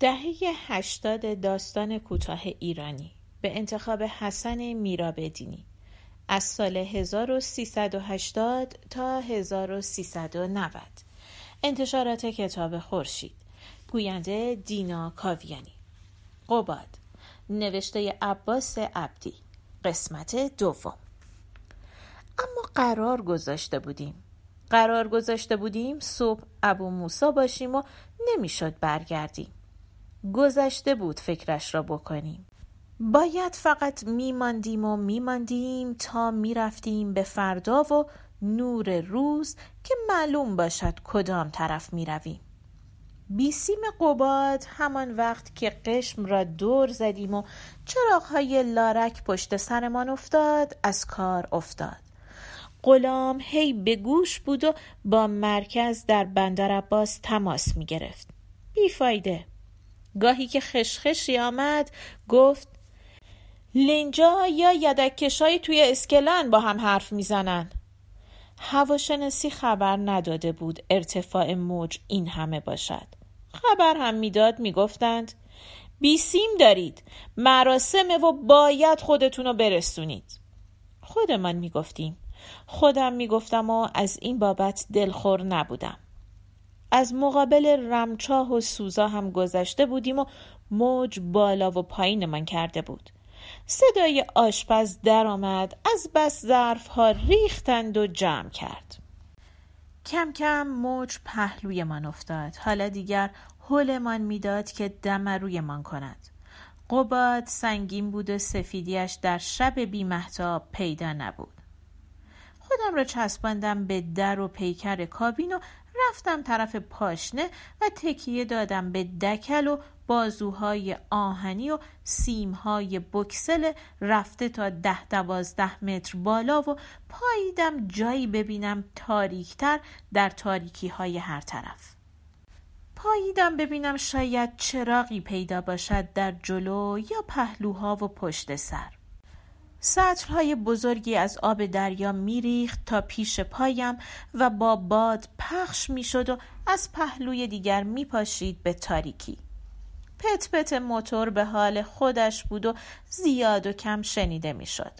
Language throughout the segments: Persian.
دهه هشتاد داستان کوتاه ایرانی به انتخاب حسن میرابدینی. از سال 1380 تا 1390 انتشارات کتاب خورشید. گوینده دینا کاویانی. قباد. نوشته عباس عبدی. قسمت دوم. اما قرار گذاشته بودیم. قرار گذاشته بودیم صبح ابو موسا باشیم و نمی‌شد برگردیم. گذشته بود فکرش را بکنیم. باید فقط میماندیم و میماندیم تا می‌رفتیم به فردا و نور روز که معلوم باشد کدام طرف می‌رویم. بیسیم قباد همان وقت که قشم را دور زدیم و چراغهای لارک پشت سرمان افتاد از کار افتاد. غلام هی به گوش بود و با مرکز در بندر عباس تماس می گرفت بیفایده. گاهی که خشخشی آمد گفت لینجا یا یدکشای توی اسکلن با هم حرف می‌زنن. هواشناسی خبر نداده بود ارتفاع موج این همه باشد. خبر هم می‌داد می‌گفتند بیسیم دارید. مراسمه و باید خودتون رو برسونید. خودمان می‌گفتیم. خودم می‌گفتم و از این بابت دلخور نبودم. از مقابل رمچاه و سوزا هم گذشته بودیم و موج بالا و پایین من کرده بود. صدای آشپز درآمد از بس ظرف ها ریختند و جمع کرد. کم کم موج پهلوی من افتاد. حالا دیگر حلمان می‌داد که دم روی من کند. قباد سنگین بود و سفیدیش در شب بیمهتاب پیدا نبود. خودم را چسباندم به در و پیکر کابین و رفتم طرف پاشنه و تکیه دادم به دکل و بازوهای آهنی و سیمهای بکسل رفته تا ده دوازده متر بالا و پاییدم جایی ببینم تاریکتر در تاریکی های هر طرف. پاییدم ببینم شاید چراغی پیدا باشد در جلو یا پهلوها و پشت سر. سطرهای بزرگی از آب دریا میریخت تا پیش پایم و با باد پخش می‌شد و از پهلوی دیگر میپاشید به تاریکی. پت پت موتور به حال خودش بود و زیاد و کم شنیده می‌شد.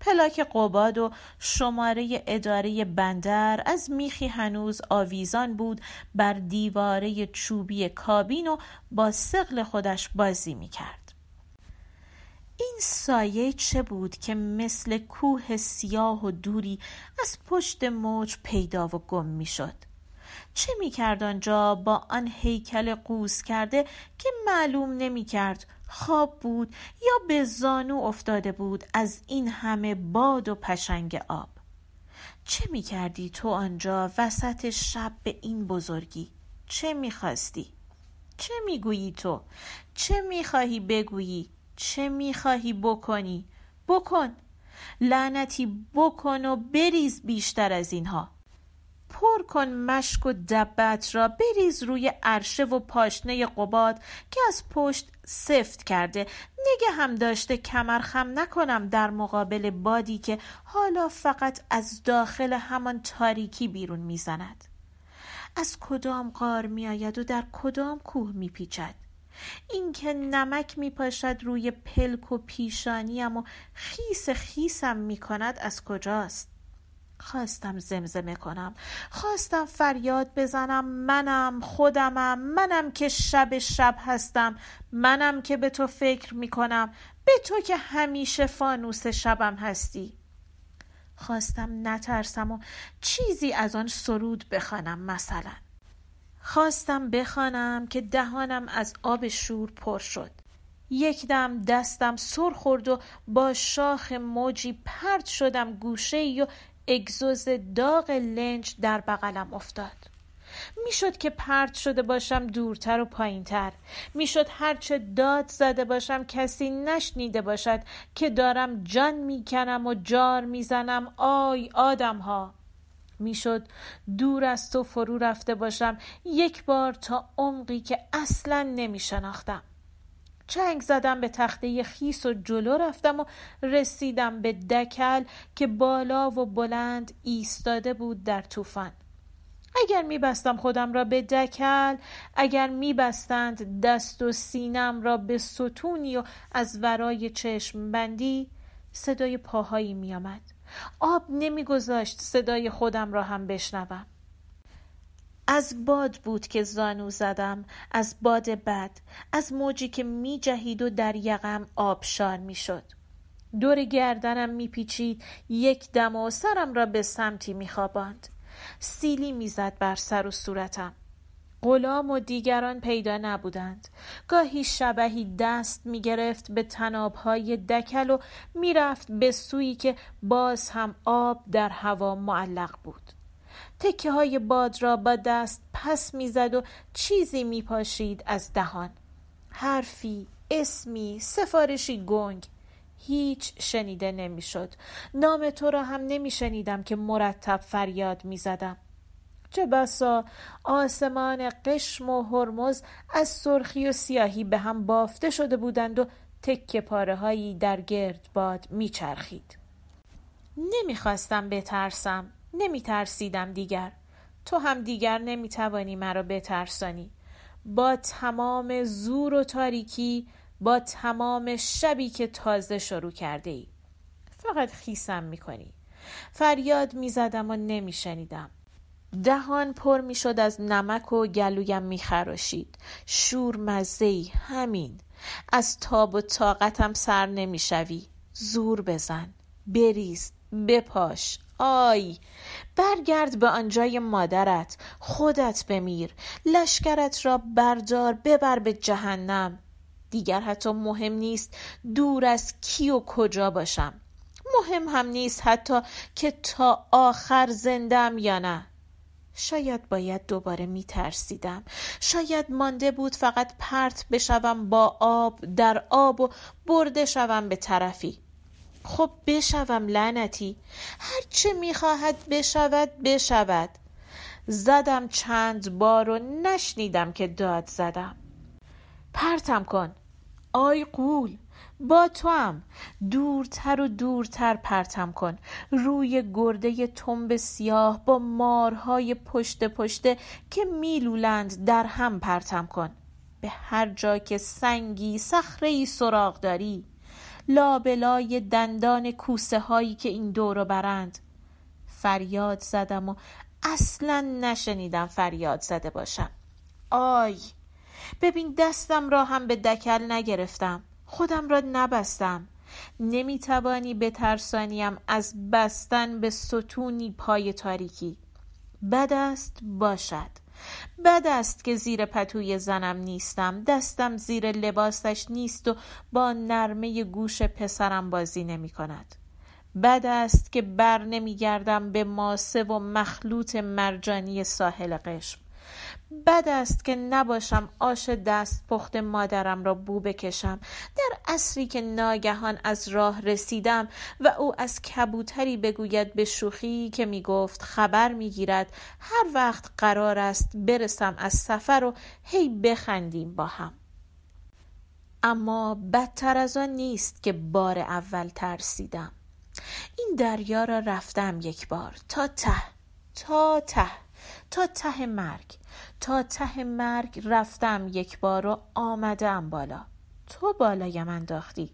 پلاک قباد و شماره اداره بندر از میخی هنوز آویزان بود بر دیواره چوبی کابین و با سقل خودش بازی می‌کرد. این سایه چه بود که مثل کوه سیاه و دوری از پشت موج پیدا و گم می‌شد؟ چه می‌کرد آنجا با آن هیکل قوس کرده که معلوم نمی‌کرد خواب بود یا به زانو افتاده بود از این همه باد و پشنگ آب؟ چه می‌کردی تو آنجا وسط شب به این بزرگی؟ چه می‌خواستی؟ چه می‌گویی تو؟ چه می‌خواهی بگویی؟ چه می‌خواهی بکنی؟ بکن! لعنتی بکن و بریز بیشتر از اینها. پر کن مشک و دبت را بریز روی عرشه و پاشنه قباد که از پشت سفت کرده. نگه هم داشته کمر خم نکنم در مقابل بادی که حالا فقط از داخل همان تاریکی بیرون می‌زند. از کدام غار میآید و در کدام کوه میپیچد؟ اینکه نمک میپاشد روی پلک و پیشانیم و خیس خیسم می‌کند از کجاست؟ خواستم زمزمه کنم. خواستم فریاد بزنم. منم خودمم منم که شب شب هستم. منم که به تو فکر می‌کنم. به تو که همیشه فانوس شبم هستی. خواستم نترسم و چیزی از آن سرود بخوانم مثلا. خواستم بخوانم که دهانم از آب شور پر شد. یک دم دستم سر خورد و با شاخ موجی پرد شدم گوشه و اگزوز داغ لنج در بغلم افتاد. می‌شد که پرت شده باشم دورتر و پایینتر. می‌شد هرچه داد زده باشم کسی نشنیده باشد که دارم جان می‌کنم و جار می‌زنم. آی آدم ها می‌شد. دور از تو فرو رفته باشم. یک بار تا عمقی که اصلا نمی شناختم چنگ زدم به تخته خیس و جلو رفتم و رسیدم به دکل که بالا و بلند ایستاده بود در طوفان. اگر میبستم خودم را به دکل اگر میبستند دست و سینم را به ستونی و از ورای چشم بندی صدای پاهایی میآمد. آب نمیگذاشت صدای خودم را هم بشنوم. از باد بود که زانو زدم از باد بد از موجی که می جهید و در یقم آبشار می شد دور گردنم می پیچید یک دم و سرم را به سمتی می خواباند سیلی می‌زد بر سر و صورتم. غلام و دیگران پیدا نبودند. گاهی شبهی دست می گرفت به تنابهای دکل و می‌رفت به سویی که باز هم آب در هوا معلق بود. تکه های باد را با دست پس می‌زد و چیزی میپاشید از دهان. حرفی اسمی سفارشی گنگ هیچ شنیده نمی‌شد. نام تو را هم نمیشنیدم که مرتب فریاد می‌زدم. چه بسا آسمان قشم و هرمز از سرخی و سیاهی به هم بافته شده بودند و تکه پاره هایی در گرد باد میچرخید. نمی‌خواستم بترسم نمیترسیدم دیگر. تو هم دیگر نمی‌توانی مرا بترسانی. با تمام زور و تاریکی با تمام شبی که تازه شروع کرده ای فقط خیسم می‌کنی. فریاد می‌زدم و نمیشنیدم. دهان پر می‌شد از نمک و گلویم میخراشید. شور مزهی همین. از تاب و طاقتم سر نمی‌شوی. زور بزن. بریز. بپاش. آی. برگرد به آنجای مادرت. خودت بمیر. لشکرت را بردار. ببر به جهنم. دیگر حتی مهم نیست دور از کی و کجا باشم. مهم هم نیست حتی که تا آخر زندم یا نه. شاید باید دوباره می ترسیدم شاید مانده بود فقط پرت بشوم با آب در آب و برده شوم به طرفی. خب بشوم لعنتی. هرچه می‌خواهد بشود بشود. زدم چند بار و نشنیدم که داد زدم. پرتم کن. آی قول. با تو هم دورتر و دورتر پرتم کن. روی گرده تنب سیاه با مارهای پشت پشته که میلولند در هم پرتم کن. به هر جا که سنگی صخره سراغ داری لابلای دندان کوسه هایی که این دورو برند. فریاد زدم و اصلا نشنیدم فریاد زده باشم. آی ببین دستم را هم به دکل نگرفتم. خودم را نبستم. نمی‌توانی بترسانیم از بستن به ستونی پای تاریکی. بد است باشد. بد است که زیر پتوی زنم نیستم. دستم زیر لباسش نیست و با نرمه گوش پسرم بازی نمی کند. بد است که بر نمیگردم به ماسه و مخلوط مرجانی ساحل قشم. بد است که نباشم آش دست پخت مادرم را بو بکشم. در عصری که ناگهان از راه رسیدم و او از کبوتری بگوید به شوخی که می گفت خبر می گیرد هر وقت قرار است برسم از سفر و هی بخندیم با هم. اما بدتر از آن نیست که بار اول ترسیدم. این دریا را رفتم یک بار تا ته تا ته. تا ته مرگ تا ته مرگ رفتم یک بار و آمدم بالا. تو بالایم انداختی.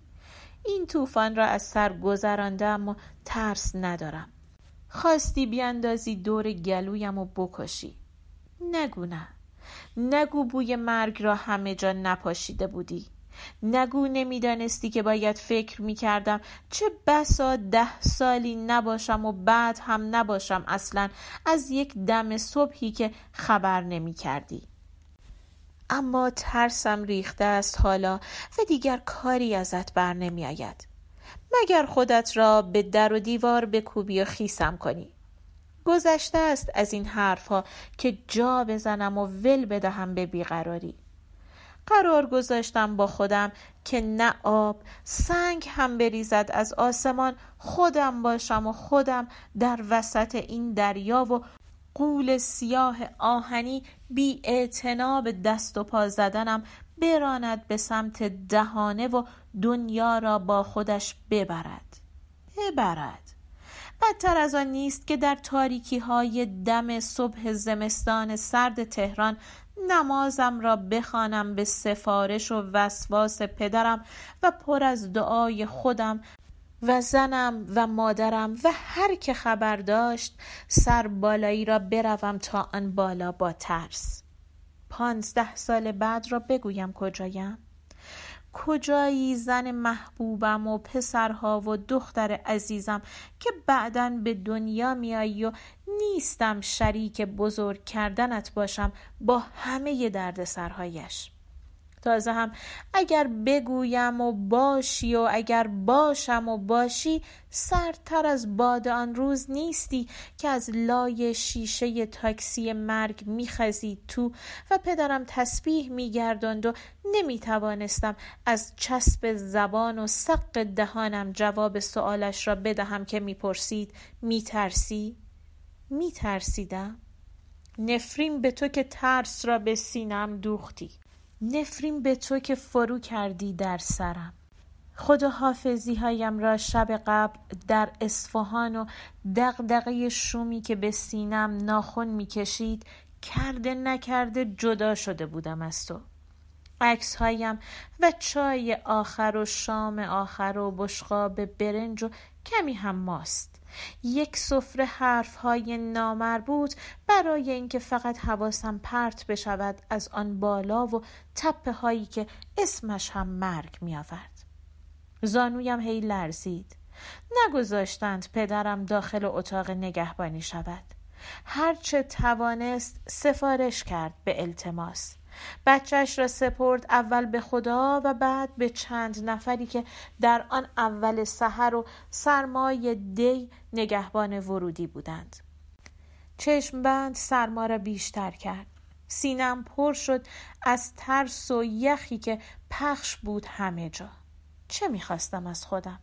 این طوفان را از سر گذراندم و ترس ندارم. خواستی بیاندازی دور گلویم و بکشی. نگو نه. نگو بوی مرگ را همه جا نپاشیده بودی. نگو نمی‌دانستی که باید فکر می‌کردم. چه بسا ده سالی نباشم و بعد هم نباشم اصلا. از یک دم صبحی که خبر نمی‌کردی. اما ترسم ریخته است حالا و دیگر کاری ازت بر نمی آید. مگر خودت را به در و دیوار بکوبی و خیسم کنی؟ گذشته است از این حرفها که جا بزنم و ول بدهم به بیقراری. قرار گذاشتم با خودم که نه آب سنگ هم بریزد از آسمان. خودم باشم و خودم در وسط این دریا و قول سیاه آهنی بی به دست و پا زدنم براند به سمت دهانه و دنیا را با خودش ببرد. ببرد. بدتر از آن نیست که در تاریکی های دم صبح زمستان سرد تهران نمازم را بخوانم به سفارش و وسواس پدرم و پر از دعای خودم و زنم و مادرم و هر که خبر داشت سر بالایی را بروم تا آن بالا با ترس. پانزده سال بعد را بگویم کجایم؟ کجایی زن محبوبم و پسرها و دختر عزیزم که بعدا به دنیا میایی و نیستم شریک بزرگ کردنت باشم با همه دردسرهایش؟ تازه هم اگر بگویم و باشی و اگر باشم و باشی سرتر از باد آن روز نیستی که از لای شیشه تاکسی مرگ میخزید تو و پدرم تسبیح میگرداند و نمی‌توانستم از چسب زبان و سق دهانم جواب سوالش را بدهم که می‌پرسید میترسی؟ میترسیدم؟ نفرین به تو که ترس را به سینم دوختی نفرین به تو که فرو کردی در سرم. خدا حافظی هایم را شب قبل در اصفهان و دغدغه شومی که به سینم ناخن می‌کشید کرده نکرده جدا شده بودم از تو. عکس هایم و چای آخر و شام آخر و بشقاب برنج و کمی هم ماست. یک سفره حرف های نامربوط برای اینکه فقط حواسم پرت بشود از آن بالا و تپه هایی که اسمش هم مرگ می آورد. زانویم هی لرزید. نگذاشتند پدرم داخل اتاق نگهبانی شود. هرچه توانست سفارش کرد به التماس. بچهش را سپرد اول به خدا و بعد به چند نفری که در آن اول سحر و سرمای دی نگهبان ورودی بودند. چشم بند سرما را بیشتر کرد. سینم پر شد از ترس و یخی که پخش بود همه جا. چه می‌خواستم از خودم؟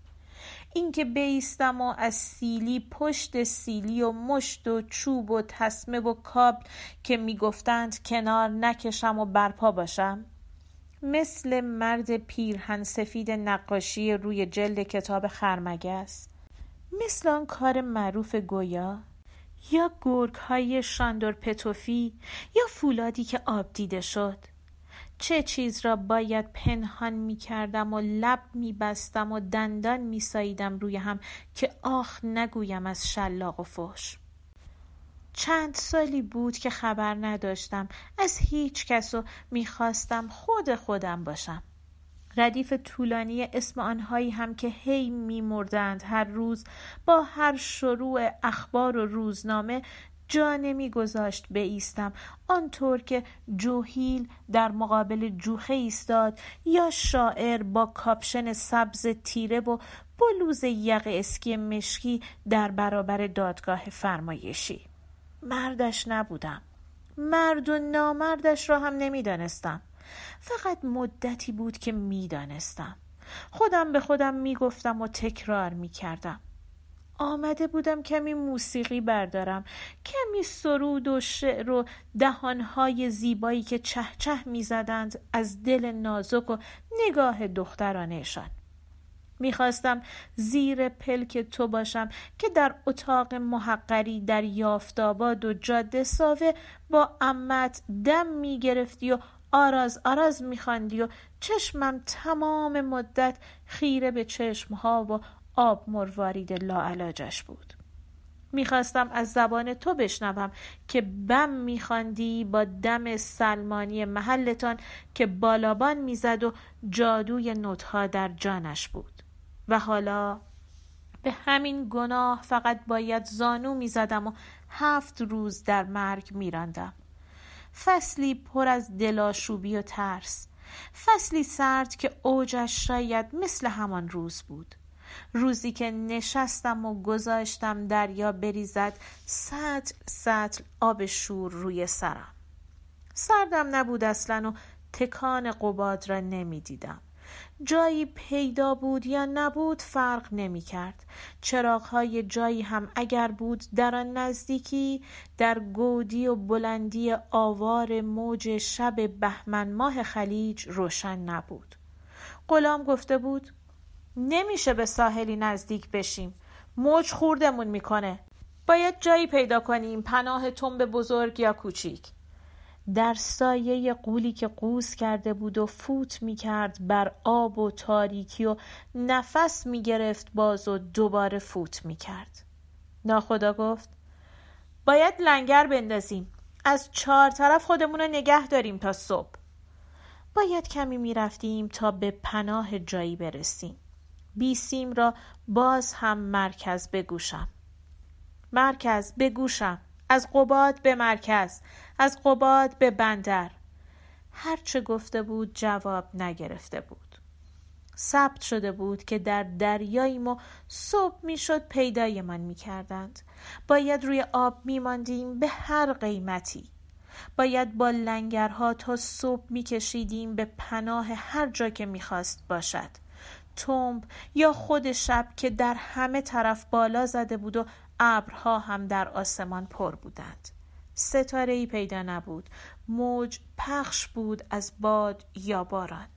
اینکه بیستم و از سیلی پشت سیلی و مشت و چوب و تسمه و کابل که می‌گفتند کنار نکشم و برپا باشم. مثل مرد پیرهن سفید نقاشی روی جلد کتاب خرمگس مثل آن کار معروف گویا یا گرگ های شاندور پتوفی یا فولادی که آب دیده شد. چه چیز را باید پنهان می کردم و لب می بستم و دندان می ساییدم روی هم که آخ نگویم از شلاق و فش چند سالی بود که خبر نداشتم. از هیچ کس و می‌خواستم خود خودم باشم. ردیف طولانی اسم آنهایی هم که هی میمردند هر روز با هر شروع اخبار و روزنامه جا نمیگذاشت بایستم آنطور که جوهیل در مقابل جوخه ایستاد یا شاعر با کاپشن سبز تیره و بلوز یق اسکی مشکی در برابر دادگاه فرمایشی. مردش نبودم. مرد و نامردش را هم نمی‌دانستم. فقط مدتی بود که می‌دانستم. خودم به خودم می‌گفتم و تکرار می‌کردم. آمده بودم کمی موسیقی بردارم. کمی سرود و شعر و دهانهای زیبایی که چه چه می‌زدند از دل نازک و نگاه دخترانشان می‌خواستم زیر پلک تو باشم که در اتاق محقری در یافتاباد و جاده ساوه با امت دم می‌گرفتی و آراز آراز میخواندی و چشمم تمام مدت خیره به چشمها و آب مروارید لاعلاجش بود. می‌خواستم از زبان تو بشنوم که بم میخواندی با دم سلمانی محلتان که بالابان می‌زد و جادوی نوتها در جانش بود. و حالا به همین گناه فقط باید زانو می‌زدم و هفت روز در مرگ میراندم. فصلی پر از دلاشوبی و ترس. فصلی سرد که اوجش شاید مثل همان روز بود. روزی که نشستم و گذاشتم دریا بریزد سطل سطل آب شور روی سرم. سردم نبود اصلا و تکان قباد را نمی‌دیدم. جایی پیدا بود یا نبود فرق نمی کرد چراغ های جایی هم اگر بود در آن نزدیکی در گودی و بلندی آوار موج شب بهمن ماه خلیج روشن نبود. غلام گفته بود نمیشه به ساحلی نزدیک بشیم. موج خوردمون می‌کنه. باید جایی پیدا کنیم پناه تنب بزرگ یا کوچیک. در سایه قولی که قوز کرده بود و فوت می کرد بر آب و تاریکی و نفس می گرفت باز و دوباره فوت می کرد ناخدا گفت باید لنگر بندازیم. از چهار طرف خودمون رو نگه داریم تا صبح. باید کمی می رفتیم تا به پناه جایی برسیم. بیسیم را باز هم مرکز بگوشم. مرکز بگوشم. از قباد به مرکز. از قباد به بندر. هرچه گفته بود جواب نگرفته بود. ثبت شده بود که در دریاییم و صبح می‌شد پیدایمان می‌کردند. باید روی آب میماندیم به هر قیمتی. باید با لنگرها تا صبح میکشیدیم به پناه هر جا که می‌خواست باشد. تنب یا خود شب که در همه طرف بالا زده بود و ابرها هم در آسمان پر بودند. ستاره ای پیدا نبود. موج پخش بود از باد یا باران.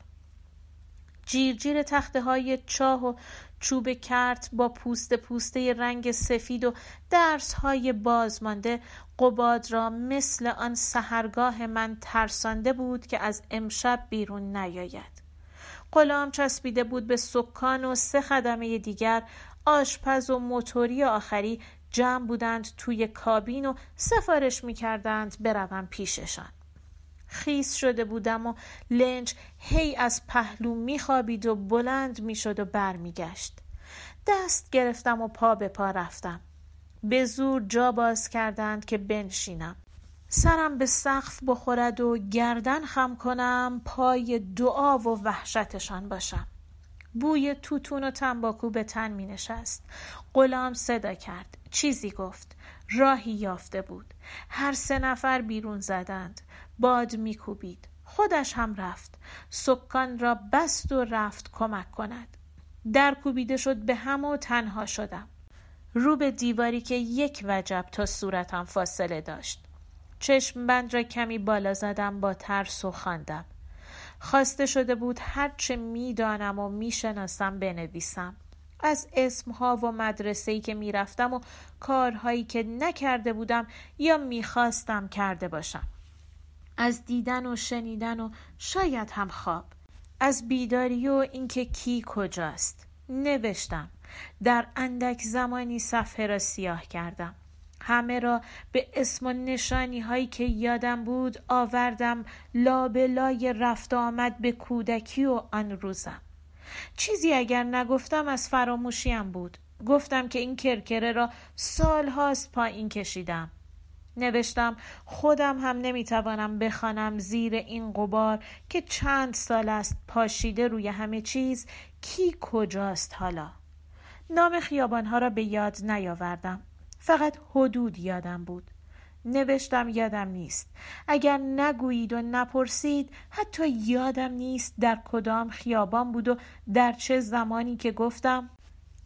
جیرجیر تخته های چاه و چوب کرت با پوست پوسته رنگ سفید و درس های بازمانده قباد را مثل آن سهرگاه من ترسانده بود که از امشب بیرون نیاید. غلام چسبیده بود به سکان و سه خدمه دیگر آشپز و موتوری آخری جمع بودند توی کابین و سفارش می‌کردند بروم پیششان. خیس شده بودم و لنج هی از پهلو میخوابید و بلند می‌شد و برمیگشت. دست گرفتم و پا به پا رفتم. به زور جا باز کردند که بنشینم. سرم به سقف بخورد و گردن خم کنم پای دعا و وحشتشان باشم. بوی توتون و تنباکو به تن می نشست. غلام صدا کرد. چیزی گفت. راهی یافته بود. هر سه نفر بیرون زدند. باد میکوبید خودش هم رفت. سکان را بست و رفت کمک کند. در کوبیده شد به هم و تنها شدم. رو به دیواری که یک وجب تا صورتم فاصله داشت. چشم بند را کمی بالا زدم با ترس و خواندم خواسته شده بود هرچه می‌دانم و می‌شناسم بنویسم. از اسمها و مدرسه‌ای که می‌رفتم و کارهایی که نکرده بودم یا می‌خواستم کرده باشم. از دیدن و شنیدن و شاید هم خواب. از بیداری و اینکه کی کجاست. نوشتم. در اندک زمانی صفحه را سیاه کردم. همه را به اسم و نشانی هایی که یادم بود آوردم. لابلای رفت آمد به کودکی و آن روزم. چیزی اگر نگفتم از فراموشیم بود. گفتم که این کرکره را سال هاست پایین کشیدم. نوشتم خودم هم نمی‌توانم بخوانم زیر این قبار که چند سال است پاشیده روی همه چیز. کی کجاست حالا؟ نام خیابانها را به یاد نیاوردم. فقط حدود یادم بود. نوشتم یادم نیست. اگر نگویید و نپرسید حتی یادم نیست در کدام خیابان بود و در چه زمانی که گفتم.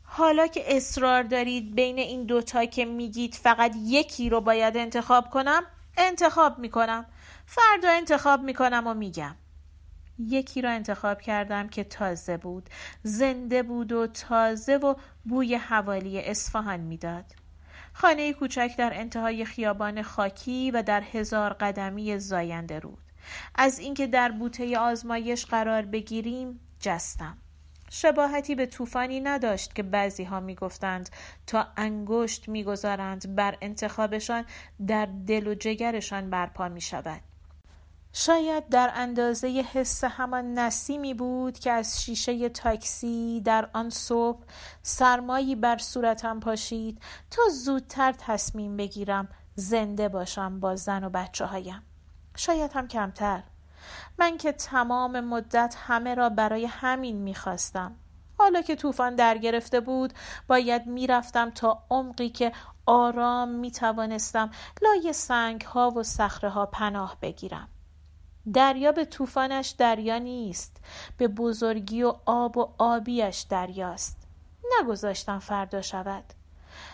حالا که اصرار دارید بین این دوتا که میگید فقط یکی رو باید انتخاب کنم انتخاب می‌کنم. فردا انتخاب می‌کنم و میگم. یکی را انتخاب کردم که تازه بود. زنده بود و تازه و بوی حوالی اصفهان می‌داد. خانه کوچک در انتهای خیابان خاکی و در هزار قدمی زاینده رود از اینکه در بوته آزمایش قرار بگیریم جستم شباهتی به طوفانی نداشت که بعضی ها می گفتند تا انگشت می‌گذارند بر انتخابشان در دل و جگرشان برپا می شود. شاید در اندازه حس همان نسیمی بود که از شیشه تاکسی در آن صبح سرمایی بر صورتم پاشید تا زودتر تصمیم بگیرم زنده باشم با زن و بچه هایم. شاید هم کمتر. من که تمام مدت همه را برای همین می‌خواستم. حالا که طوفان در گرفته بود باید می‌رفتم تا عمقی که آرام می‌توانستم لای سنگ ها و صخره ها پناه بگیرم. دریا به طوفانش دریا نیست به بزرگی و آب و آبیش دریاست. نگذاشتم فردا شود.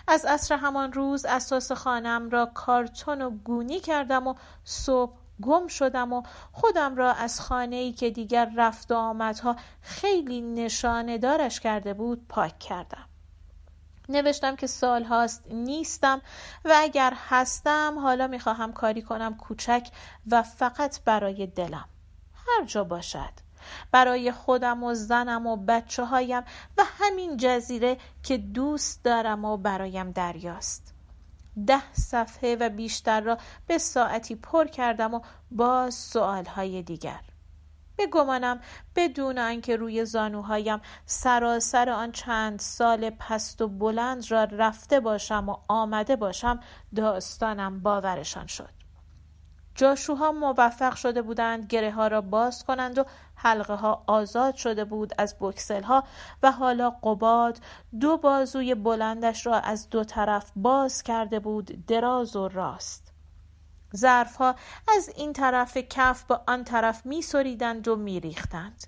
از عصر همان روز اساس خانم را کارتون و گونی کردم و صبح گم شدم و خودم را از خانه ای که دیگر رفت و آمدها خیلی نشانه دارش کرده بود پاک کردم. نوشتم که سال هاست نیستم. و اگر هستم حالا می‌خواهم کاری کنم کوچک و فقط برای دلم. هر جا باشد. برای خودم و زنم و بچه هایم و همین جزیره که دوست دارم و برایم دریاست. ده صفحه و بیشتر را به ساعتی پر کردم و باز سوالهای دیگر. به گمانم بدون آنکه روی زانوهایم سراسر آن چند سال پست و بلند را رفته باشم و آمده باشم داستانم باورشان شد. جاشوها موفق شده بودند گره ها را باز کنند و حلقه ها آزاد شده بود از بکسل ها و حالا قباد دو بازوی بلندش را از دو طرف باز کرده بود دراز و راست. ظرفها از این طرف کف به آن طرف می سریدند و می ریختند.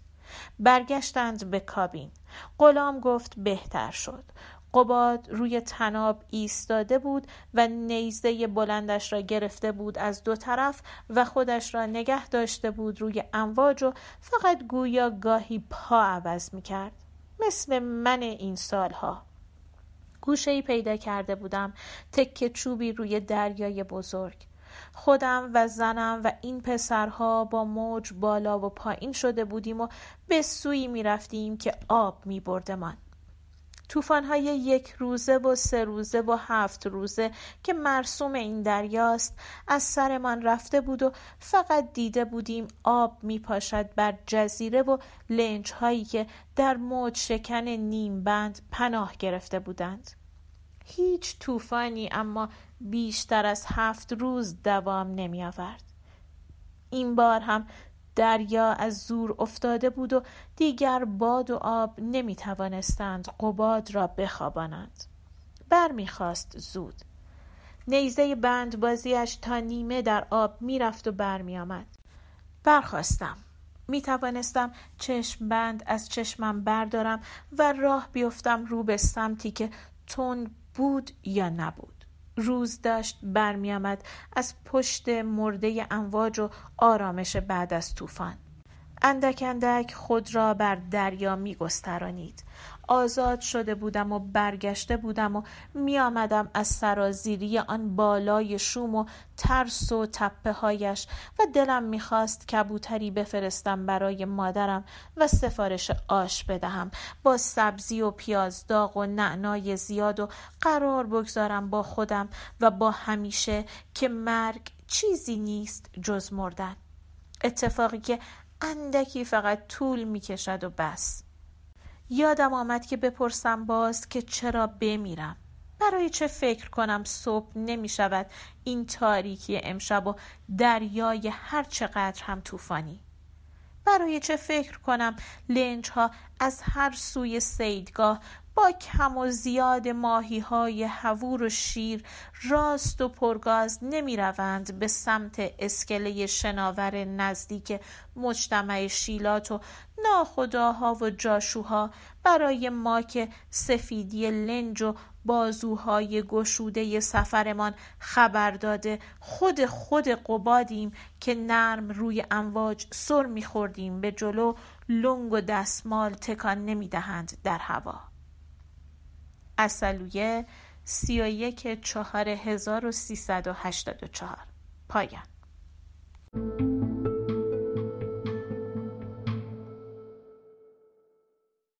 برگشتند به کابین. غلام گفت بهتر شد. قباد روی تناب ایستاده بود و نیزه بلندش را گرفته بود از دو طرف و خودش را نگه داشته بود روی امواج و فقط گویا گاهی پا عوض می کرد مثل من این سالها. گوشه ای پیدا کرده بودم تکه چوبی روی دریای بزرگ. خودم و زنم و این پسرها با موج بالا و پایین شده بودیم و به سوی می رفتیم که آب می بردمان. های یک روزه و سه روزه و هفت روزه که مرسوم این دریاست از سرمان رفته بود و فقط دیده بودیم آب می پاشد بر جزیره و لنج هایی که در موج شکن نیم بند پناه گرفته بودند هیچ طوفانی اما بیشتر از هفت روز دوام نمی آورد. این بار هم دریا از زور افتاده بود و دیگر باد و آب نمی توانستند قباد را بخوابانند. برمیخواست زود. نیزه بند بازیش تا نیمه در آب می‌رفت و برمیآمد. برخواستم. می توانستم چشم بند از چشمم بردارم و راه بیفتم رو به سمتی که تون بود یا نبود. روز داشت برمیآمد از پشت مرده امواج و آرامش بعد از طوفان. اندک اندک خود را بر دریا می گسترانید. آزاد شده بودم و برگشته بودم و می آمدم از سرازیری آن بالای شوم و ترس و تپه هایش و دلم می‌خواست کبوتری بفرستم برای مادرم و سفارش آش بدهم. با سبزی و پیاز داغ و نعنای زیاد و قرار بگذارم با خودم و با همیشه که مرگ چیزی نیست جز مردن. اتفاقی که اندکی فقط طول می‌کشد و بس. یادم آمد که بپرسم باز که چرا بمیرم. برای چه فکر کنم صبح نمی شود این تاریکی امشب و دریای هر چقدر هم طوفانی. برای چه فکر کنم لنج ها از هر سوی سیدگاه با کم و زیاد ماهی های هوور و شیر راست و پرگاز نمی روند به سمت اسکله شناور نزدیک مجتمع شیلات و ناخداها و جاشوها برای ما که سفیدی لنج و بازوهای گشوده سفرمان خبر داده. خود خود قبادیم که نرم روی امواج سر میخوردیم به جلو لنگ و دستمال تکان نمی‌دهند در هوا. اصلویه سی و یک چهار هزار و سیصد و هشتاد و چهار. پایان.